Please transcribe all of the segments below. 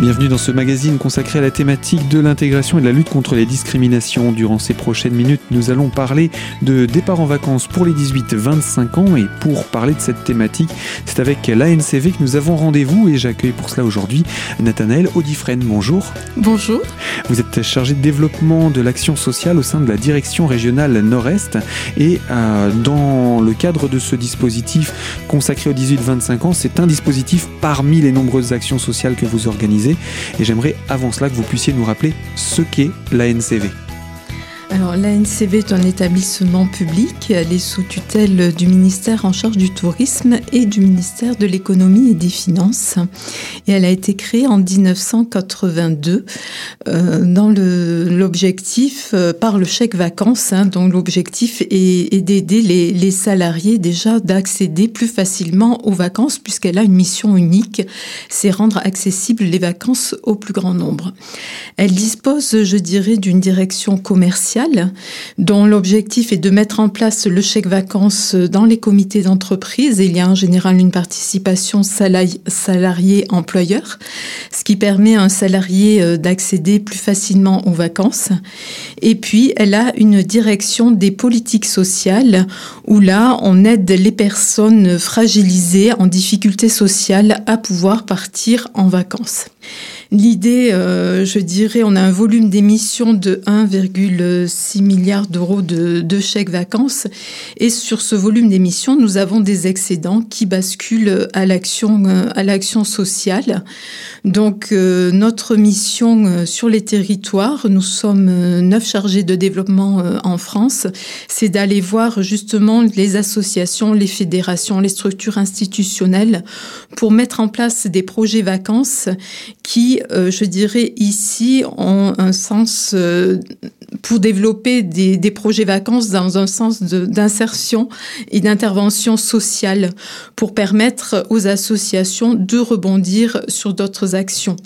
Bienvenue dans ce magazine consacré à la thématique de l'intégration et de la lutte contre les discriminations. Durant ces prochaines minutes, nous allons parler de départ en vacances pour les 18-25 ans et pour parler de cette thématique, c'est avec l'ANCV que nous avons rendez-vous et j'accueille pour cela aujourd'hui Nathanaël Audifren. Bonjour. Bonjour. Vous êtes chargé de développement de l'action sociale au sein de la direction régionale Nord-Est et euh, dans le cadre de ce dispositif consacré aux 18-25 ans, c'est un dispositif parmi les nombreuses actions sociales que vous organisez et j'aimerais avant cela que vous puissiez nous rappeler ce qu'est l'ANCV. Alors l'ANCV est un établissement public, elle est sous tutelle du ministère en charge du tourisme et du ministère de l'économie et des finances. Et elle a été créée en 1982 euh, dans l'objectif, euh, par le chèque vacances, hein, dont l'objectif est, d'aider les, les, salariés déjà d'accéder plus facilement aux vacances puisqu'elle a une mission unique, c'est rendre accessibles les vacances au plus grand nombre. Elle dispose, je dirais, d'une direction commerciale dont l'objectif est de mettre en place le chèque vacances dans les comités d'entreprise. Il y a en général une participation salarié-employeur, ce qui permet à un salarié euh, d'accéder plus facilement aux vacances. Et puis, elle a une direction des politiques sociales où là, on aide les personnes fragilisées en difficulté sociale à pouvoir partir en vacances. L'idée, euh, je dirais, on a un volume d'émissions de 1,6 milliard d'euros de, chèques vacances. Et sur ce volume d'émissions, nous avons des excédents qui basculent à l'action, euh, sociale. Donc, euh, notre mission sur les territoires, nous sommes neuf chargés de développement en France, c'est d'aller voir justement les associations, les fédérations, les structures institutionnelles pour mettre en place des projets vacances qui je dirais, ici ont un sens euh, pour développer des, des, projets vacances dans un sens d'insertion et d'intervention sociale pour permettre aux associations de rebondir sur d'autres actions.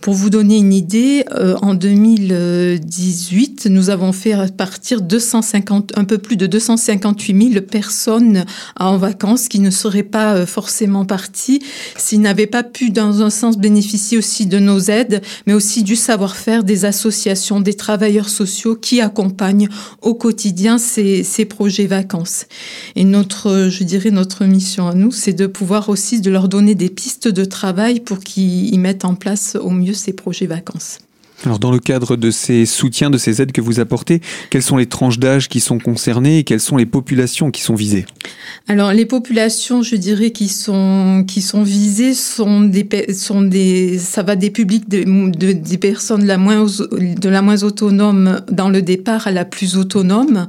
Pour vous donner une idée, euh, en 2018, nous avons fait partir 250, un peu plus de 258 000 personnes en vacances qui ne seraient pas euh, forcément parties s'ils n'avaient pas pu, dans un sens, bénéficier aussi de nos aides, mais aussi du savoir-faire des associations, des travailleurs sociaux qui accompagnent au quotidien ces, ces, projets vacances. Et notre, je dirais, notre mission à nous, c'est de pouvoir aussi de leur donner des pistes de travail pour qu'ils mettent en place au mieux ces projets vacances. Alors dans le cadre de ces soutiens, de ces aides que vous apportez, quelles sont les tranches d'âge qui sont concernées et quelles sont les populations qui sont visées? Alors les populations, je dirais, qui sont qui sont visées sont des sont des ça va des publics de, de des personnes la moins de la moins autonome dans le départ à la plus autonome,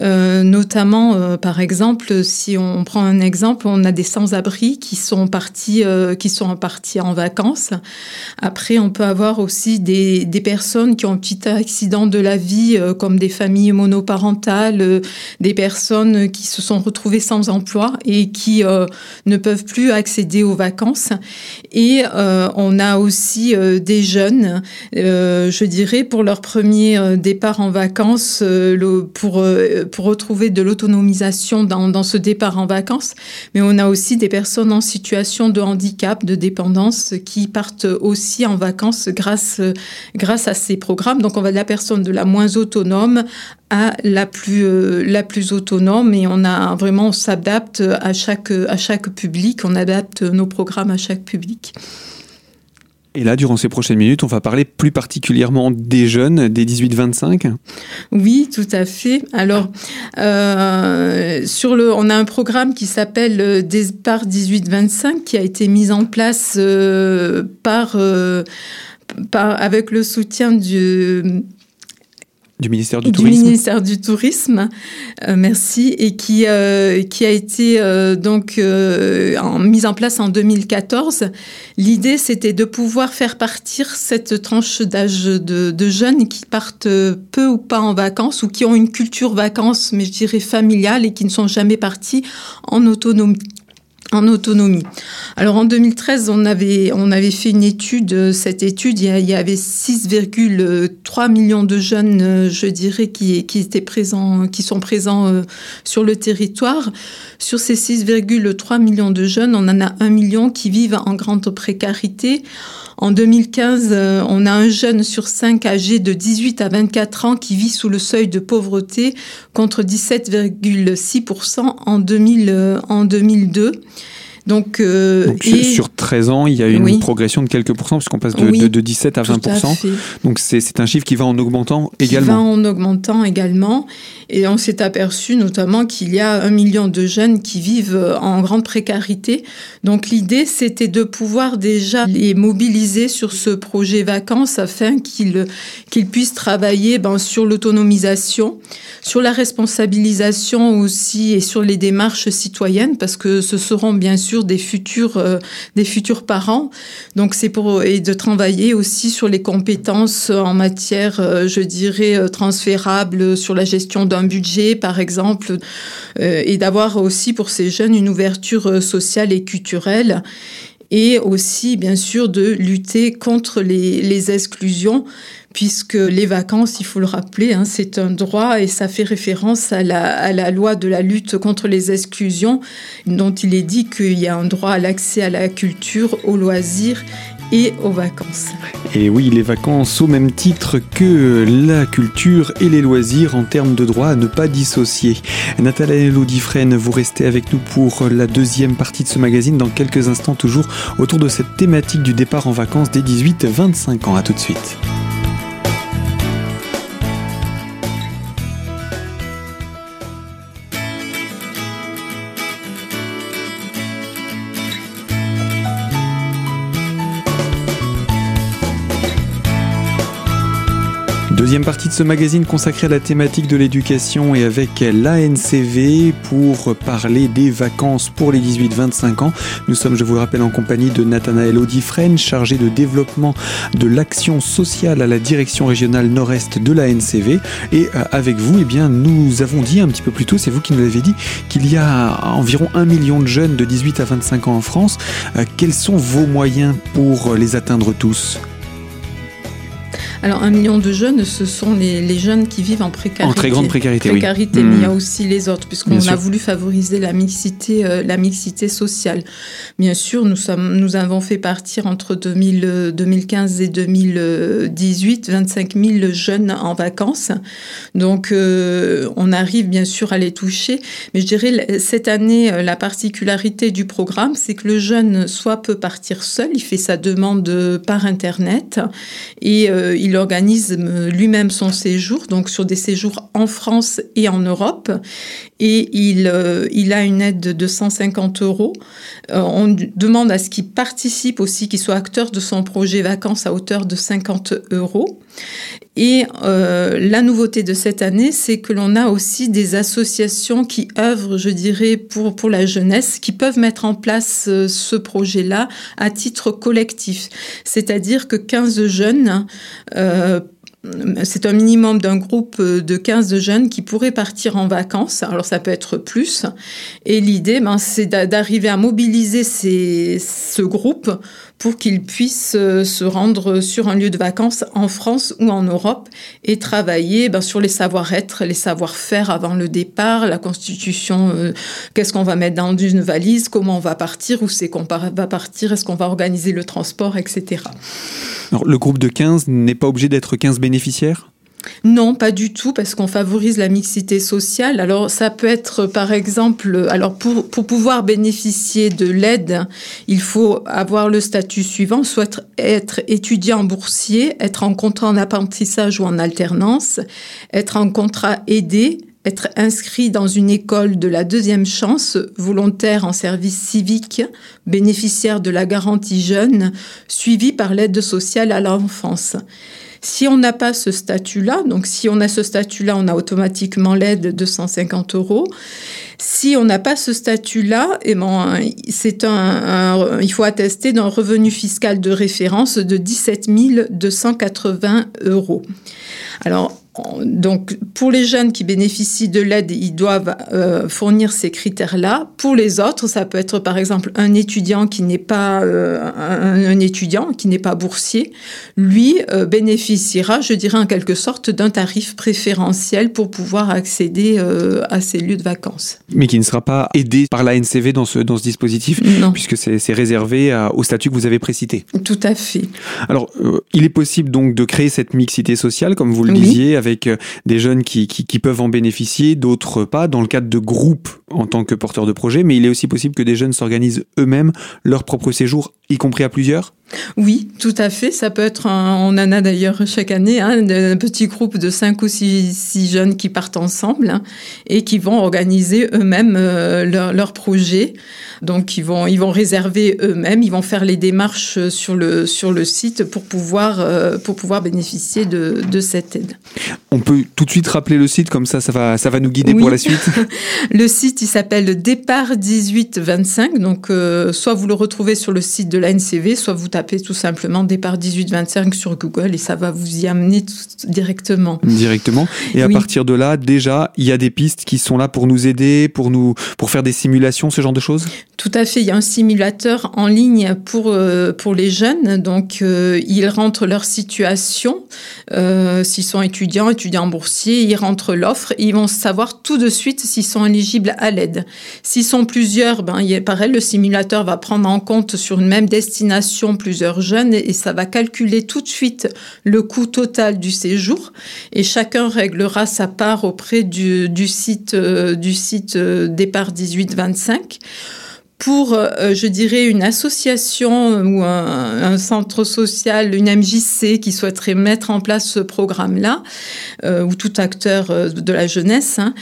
euh, notamment euh, par exemple si on prend un exemple, on a des sans-abri qui sont partis euh, qui sont partis en vacances. Après on peut avoir aussi des des personnes qui ont un petit accident de la vie, euh, comme des familles monoparentales, euh, des personnes qui se sont retrouvées sans emploi et qui euh, ne peuvent plus accéder aux vacances. Et on a aussi des jeunes, je dirais, pour leur premier départ en vacances, pour, pour retrouver de l'autonomisation dans, dans ce départ en vacances. Mais on a aussi des personnes en situation de handicap, de dépendance, qui partent aussi en vacances grâce, grâce à ces programmes. Donc on va de la personne de la moins autonome à la plus euh, la plus autonome et on a vraiment on s'adapte à chaque à chaque public, on adapte nos programmes à chaque public. Et là, durant ces prochaines minutes, on va parler plus particulièrement des jeunes, des 18-25. Oui, tout à fait. Alors, euh, sur le, on a un programme qui s'appelle euh, Départ 18-25 qui a été mis en place euh, par euh, par, avec le soutien du du ministère du, Tourisme. ministère du Tourisme, euh, merci, et qui euh, qui a été euh, donc en, mise en place en 2014. L'idée, c'était de pouvoir faire partir cette tranche d'âge de, de, jeunes qui partent peu ou pas en vacances ou qui ont une culture vacances, mais je dirais familiale et qui ne sont jamais partis en autonomie en autonomie. Alors en 2013, on avait, on avait fait une étude, cette étude, il y avait 6,3 millions de jeunes, euh, je dirais, qui, qui étaient présents, qui sont présents euh, sur le territoire. Sur ces 6,3 millions de jeunes, on en a un million qui vivent en grande précarité En 2015, euh, on a un jeune sur cinq âgé de 18 à 24 ans qui vit sous le seuil de pauvreté contre 17,6% en, 2000, en 2002. Donc, euh, sur 13 ans, il y a une progression de quelques pourcents, puisqu'on passe de, de, 17 à 20 Donc c'est un chiffre qui va en augmentant également. Qui va en augmentant également. Et on s'est aperçu notamment qu'il y a un million de jeunes qui vivent en grande précarité. Donc l'idée, c'était de pouvoir déjà les mobiliser sur ce projet vacances afin qu'ils qu'ils puissent travailler ben, sur l'autonomisation, sur la responsabilisation aussi et sur les démarches citoyennes, parce que ce seront bien sûr des futurs, euh, des futurs parents. Donc c'est pour et de travailler aussi sur les compétences en matière, euh, je dirais, euh, transférables sur la gestion d'un budget, par exemple, et d'avoir aussi pour ces jeunes une ouverture sociale et culturelle et aussi, bien sûr, de lutter contre les, les exclusions puisque les vacances, il faut le rappeler, hein, c'est un droit et ça fait référence à la, à la, loi de la lutte contre les exclusions, dont il est dit qu'il y a un droit à l'accès à la culture, aux loisirs et aux vacances. Et oui, les vacances au même titre que la culture et les loisirs en termes de droit à ne pas dissocier. Nathalie Laudifresne, vous restez avec nous pour la deuxième partie de ce magazine dans quelques instants toujours autour de cette thématique du départ en vacances des 18-25 ans. A tout de suite. Deuxième partie de ce magazine consacré à la thématique de l'éducation et avec l'ANCV pour parler des vacances pour les 18-25 ans. Nous sommes, je vous le rappelle, en compagnie de Nathanaël Audifren, chargé de développement de l'action sociale à la direction régionale nord-est de l'ANCV. Et euh, avec vous, eh bien, nous avons dit un petit peu plus tôt, c'est vous qui nous l'avez dit, qu'il y a environ un million de jeunes de 18 à 25 ans en France. Euh, quels sont vos moyens pour les atteindre tous? Alors, un million de jeunes, ce sont les, jeunes qui vivent en précarité. En très grande précarité, précarité Mais il y a hmm. aussi les autres, puisqu'on a voulu favoriser la mixité, euh, la mixité sociale. Bien sûr, nous, sommes, nous avons fait partir entre 2000, 2015 et 2018 25 000 jeunes en vacances. Donc, euh, on arrive bien sûr à les toucher. Mais je dirais, cette année, euh, la particularité du programme, c'est que le jeune soit peut partir seul, il fait sa demande par Internet et il il organise lui-même son séjour, donc sur des séjours en France et en Europe, et il, euh, il a une aide de 150 euros. Euh, on demande à ce qu'il participe aussi, qu'il soit acteur de son projet vacances à hauteur de 50 euros. Et euh, la nouveauté de cette année, c'est que l'on a aussi des associations qui œuvrent, je dirais, pour, pour la jeunesse, qui peuvent mettre en place ce projet-là à titre collectif. C'est-à-dire que 15 jeunes c'est un minimum d'un groupe de 15 jeunes qui pourraient partir en vacances. Alors ça peut être plus. Et l'idée, ben, c'est d'arriver à mobiliser ce groupe pour qu'ils puissent euh, se rendre sur un lieu de vacances en France ou en Europe et travailler ben, sur les savoir-être, les savoir-faire avant le départ, la constitution, euh, qu'est-ce qu'on va mettre dans une valise, comment on va partir, où c'est qu'on va partir, est-ce qu'on va organiser le transport, etc. Alors, le groupe de 15 n'est pas obligé d'être 15 bénéficiaires? Non, pas du tout, parce qu'on favorise la mixité sociale. Alors, ça peut être, par exemple, alors pour, pour pouvoir bénéficier de l'aide, il faut avoir le statut suivant, soit être étudiant boursier, être en contrat en apprentissage ou en alternance, être en contrat aidé, être inscrit dans une école de la deuxième chance, volontaire en service civique, bénéficiaire de la garantie jeune, suivi par l'aide sociale à l'enfance. Si on n'a pas ce statut-là, donc si on a ce statut-là, on a automatiquement l'aide de 150 euros. Si on n'a pas ce statut-là, eh ben, c'est un, il faut attester d'un revenu fiscal de référence de 17 280 euros. Alors, donc, pour les jeunes qui bénéficient de l'aide, ils doivent euh, fournir ces critères-là. Pour les autres, ça peut être par exemple un étudiant qui n'est pas euh, un, étudiant, qui n'est pas boursier. Lui euh, bénéficiera, je dirais en quelque sorte, d'un tarif préférentiel pour pouvoir accéder à ces lieux de vacances. Mais qui ne sera pas aidé par la NCV dans ce, dans ce dispositif, non. puisque c'est réservé au statut que vous avez précité. Tout à fait. Alors, il est possible donc de créer cette mixité sociale, comme vous le disiez, avec euh, des jeunes qui, peuvent en bénéficier, d'autres pas, dans le cadre de groupes en tant que porteurs de projet, mais il est aussi possible que des jeunes s'organisent eux-mêmes leur propre séjour, y compris à plusieurs? Oui, tout à fait. Ça peut être, on en a d'ailleurs chaque année, hein, un petit groupe de cinq ou six, jeunes qui partent ensemble hein, et qui vont organiser eux-mêmes euh, leur, leur, projet. Donc, ils vont, ils vont réserver eux-mêmes, ils vont faire les démarches sur le, sur le site pour pouvoir, euh, pour pouvoir bénéficier de, de, cette aide. On peut tout de suite rappeler le site, comme ça, ça va, ça va nous guider pour la suite. le site, il s'appelle Départ 1825. Donc, euh, soit vous le retrouvez sur le site de l'ANCV, soit vous tapez tout simplement départ 1825 sur Google et ça va vous y amener directement. Directement. Et à partir de là, déjà, il y a des pistes qui sont là pour nous aider, pour nous, pour faire des simulations, ce genre de choses? Tout à fait. Il y a un simulateur en ligne pour, euh, pour les jeunes. Donc, euh, ils rentrent leur situation. S'ils sont étudiants, étudiants boursiers, ils rentrent l'offre. Ils vont savoir tout de suite s'ils sont éligibles à l'aide. S'ils sont plusieurs, ben, il est pareil, le simulateur va prendre en compte sur une même destination plusieurs jeunes et ça va calculer tout de suite le coût total du séjour et chacun réglera sa part auprès du, site, euh, du site euh, départ 1825 pour, euh, je dirais, une association ou un, centre social, une MJC qui souhaiterait mettre en place ce programme-là, euh, ou tout acteur euh, de la jeunesse, hein,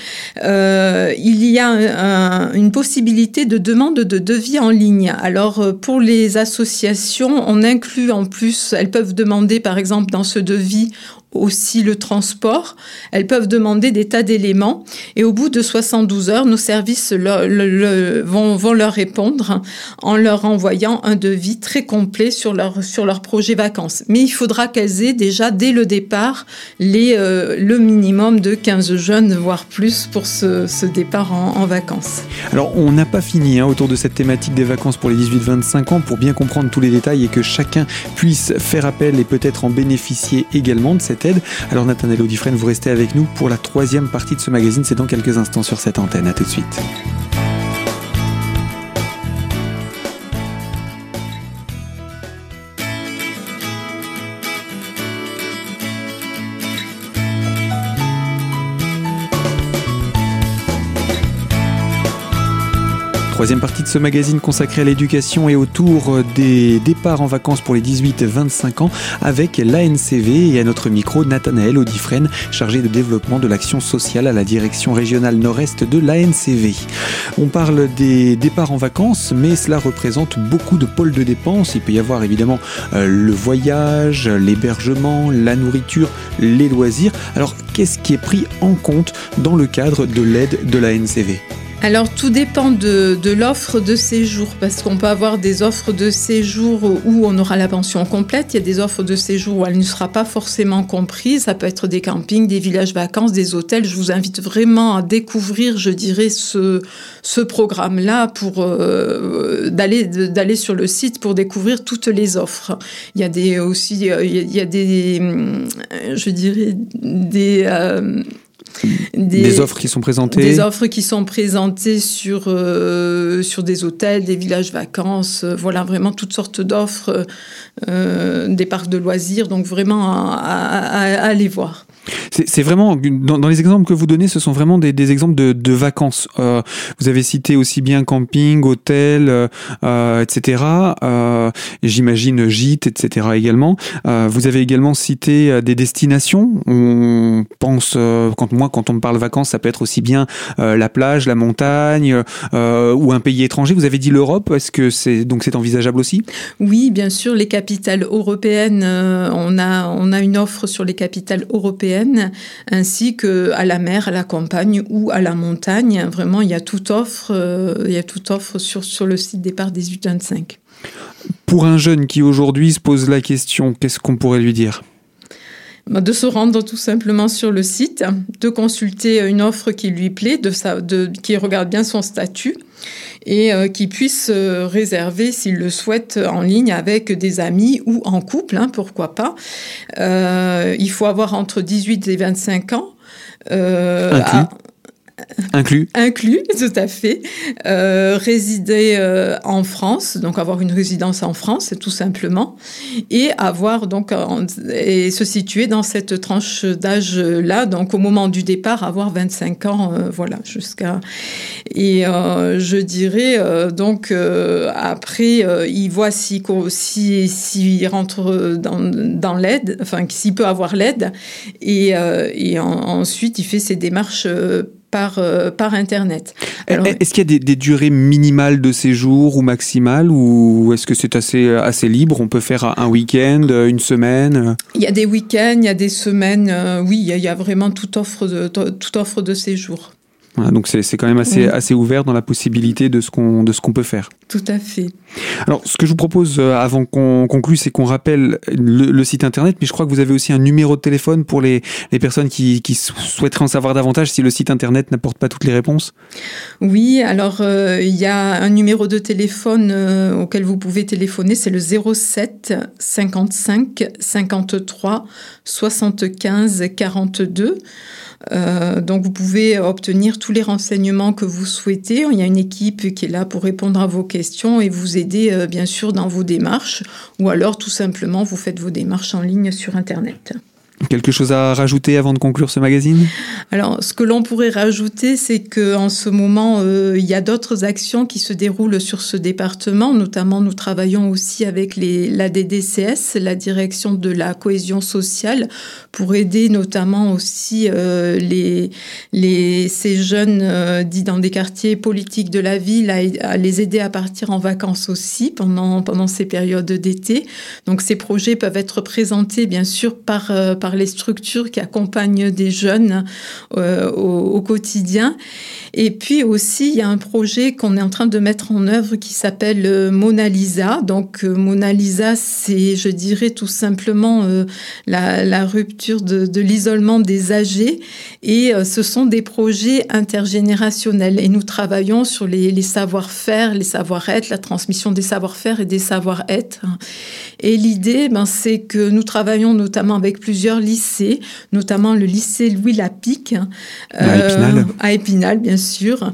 il y a une possibilité de demande de devis en ligne. Alors, pour les associations, on inclut en plus, elles peuvent demander, par exemple, dans ce devis, aussi le transport. Elles peuvent demander des tas d'éléments et au bout de 72 heures, nos services vont, vont, leur répondre en leur envoyant un devis très complet sur leur, sur leur projet vacances. Mais il faudra qu'elles aient déjà dès le départ les, euh, le minimum de 15 jeunes, voire plus, pour ce, ce départ en, vacances. Alors, on n'a pas fini hein, autour de cette thématique des vacances pour les 18-25 ans pour bien comprendre tous les détails et que chacun puisse faire appel et peut-être en bénéficier également de cette alors Nathanaël Audifresne, vous restez avec nous pour la troisième partie de ce magazine. C'est dans quelques instants sur cette antenne. À tout de suite. Troisième partie de ce magazine consacré à l'éducation et autour des départs en vacances pour les 18-25 ans avec l'ANCV et à notre micro Nathanaël Audifresne, chargé de développement de l'action sociale à la direction régionale nord-est de l'ANCV. On parle des départs en vacances, mais cela représente beaucoup de pôles de dépenses. Il peut y avoir évidemment euh, le voyage, l'hébergement, la nourriture, les loisirs. Alors qu'est-ce qui est pris en compte dans le cadre de l'aide de l'ANCV alors tout dépend de, l'offre de séjour, parce qu'on peut avoir des offres de séjour où on aura la pension complète, il y a des offres de séjour où elle ne sera pas forcément comprise, ça peut être des campings, des villages vacances, des hôtels. Je vous invite vraiment à découvrir, je dirais, ce, programme-là pour euh, d'aller sur le site pour découvrir toutes les offres. Il y a des aussi a des je dirais des euh, des, offres qui sont présentées Des offres qui sont présentées sur, euh, sur des hôtels, des villages vacances, euh, voilà, vraiment toutes sortes d'offres, euh, des parcs de loisirs, donc vraiment à aller voir. C'est vraiment, dans, les exemples que vous donnez, ce sont vraiment des, exemples de, vacances. Euh, vous avez cité aussi bien camping, hôtel, euh, euh, etc. J'imagine gîte, etc. également. vous avez également cité des destinations. On pense, quand moi, quand on me parle vacances, ça peut être aussi bien la plage, la montagne ou un pays étranger. Vous avez dit l'Europe. Est-ce que c'est donc c'est envisageable aussi? Oui, bien sûr. Les capitales européennes, on a on a une offre sur les capitales européennes ainsi que à la mer, à la campagne ou à la montagne. Vraiment, il y a toute offre, euh, il y a toute offre sur, sur le site départ 1825. Pour un jeune qui aujourd'hui se pose la question, qu'est-ce qu'on pourrait lui dire? Bah, de se rendre tout simplement sur le site, de consulter une offre qui lui plaît, de, de qui regarde bien son statut et euh, qui puisse euh, réserver, s'il le souhaite, en ligne avec des amis ou en couple, hein, pourquoi pas. Euh, il faut avoir entre 18 et 25 ans. Inclus. Inclus, tout à fait. Euh, résider euh, en France, donc avoir une résidence en France, tout simplement, et avoir donc et se situer dans cette tranche d'âge là, donc au moment du départ, avoir 25 ans, euh, voilà, jusqu'à. Et je dirais donc après, il voit si s'il si, rentre dans, l'aide, enfin s'il peut avoir l'aide, et ensuite il fait ses démarches par, euh, par Internet. Est-ce qu'il y a des, durées minimales de séjour ou maximales ou est-ce que c'est assez, assez libre? On peut faire un week-end, une semaine? Il y a des week-ends, il y a des semaines. Euh, oui, il y, a, vraiment toute offre de, toute offre de séjour donc c'est quand même assez, assez ouvert dans la possibilité de ce qu'on qu'on peut faire. Tout à fait. Alors ce que je vous propose euh, avant qu'on conclue, c'est qu'on rappelle le, site internet, mais je crois que vous avez aussi un numéro de téléphone pour les, les personnes qui, qui, souhaiteraient en savoir davantage si le site internet n'apporte pas toutes les réponses. Oui, alors euh, il y a un numéro de téléphone euh, auquel vous pouvez téléphoner, c'est le 07 55 53 75 42. Euh, donc vous pouvez obtenir tous les renseignements que vous souhaitez. Il y a une équipe qui est là pour répondre à vos questions et vous aider euh, bien sûr dans vos démarches ou alors tout simplement vous faites vos démarches en ligne sur Internet. Quelque chose à rajouter avant de conclure ce magazine? Alors, ce que l'on pourrait rajouter, c'est que en ce moment, euh, il y a d'autres actions qui se déroulent sur ce département. Notamment, nous travaillons aussi avec les, la DDCS, la Direction de la cohésion sociale, pour aider notamment aussi euh, les, les, ces jeunes euh, dits dans des quartiers politiques de la ville à, les aider à partir en vacances aussi pendant, pendant ces périodes d'été. Donc, ces projets peuvent être présentés, bien sûr, par par les structures qui accompagnent des jeunes euh, au, quotidien. Et puis aussi, il y a un projet qu'on est en train de mettre en œuvre qui s'appelle euh, Mona Lisa. Donc euh, Mona Lisa, c'est, je dirais tout simplement la, rupture de, l'isolement des âgés. Et ce sont des projets intergénérationnels. Et nous travaillons sur les, savoir-faire, les savoir-être, la transmission des savoir-faire et des savoir-être. Et l'idée, ben, c'est que nous travaillons notamment avec plusieurs lycées, notamment le lycée Louis Lapic, euh, à Épinal, bien sûr,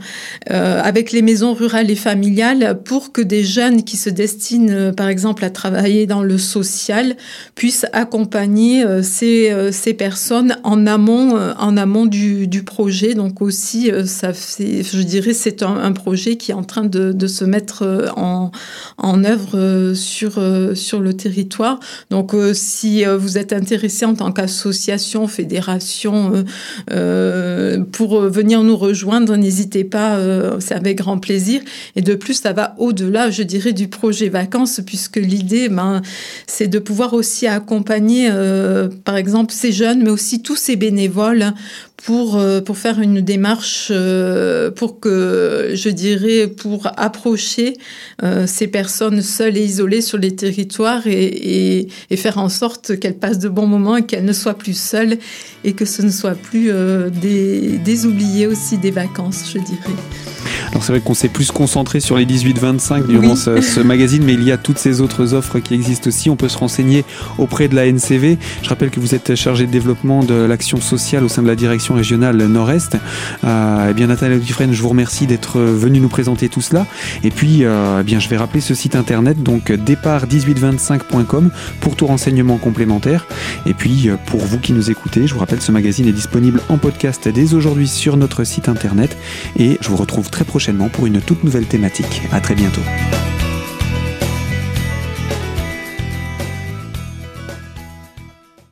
euh, avec les maisons rurales et familiales, pour que des jeunes qui se destinent, euh, par exemple, à travailler dans le social, puissent accompagner ces, ces personnes en amont, en amont du, du projet. Donc aussi, ça fait, je dirais, c'est un, projet qui est en train de, de se mettre en, en œuvre sur, sur le territoire. Donc, si vous êtes intéressé en tant qu'association, fédération, euh, euh, pour venir nous rejoindre, n'hésitez pas, euh, c'est avec grand plaisir. Et de plus, ça va au-delà, je dirais, du projet vacances, puisque l'idée, ben, c'est de pouvoir aussi accompagner, par exemple, ces jeunes, mais aussi tous ces bénévoles pour, euh, pour faire une démarche, euh, pour que, je dirais, pour approcher euh, ces personnes seules et isolées sur les territoires et, et, faire en sorte qu'elles passent de bons moments et qu'elles ne soient plus seules et que ce ne soit plus des, des oubliés aussi des vacances, je dirais. Alors c'est vrai qu'on s'est plus concentré sur les 18-25 durant ce, magazine, mais il y a toutes ces autres offres qui existent aussi. On peut se renseigner auprès de la NCV. Je rappelle que vous êtes chargé de développement de l'action sociale au sein de la direction régionale Nord-Est. Euh, eh bien Nathalie Dufresne, je vous remercie d'être venu nous présenter tout cela. Et puis, euh, eh bien, je vais rappeler ce site internet, donc départ1825.com pour tout renseignement complémentaire. Et puis, euh, pour vous qui nous écoutez, je vous rappelle, ce magazine est disponible en podcast dès aujourd'hui sur notre site internet. Et je vous retrouve très prochainement pour une toute nouvelle thématique. À très bientôt.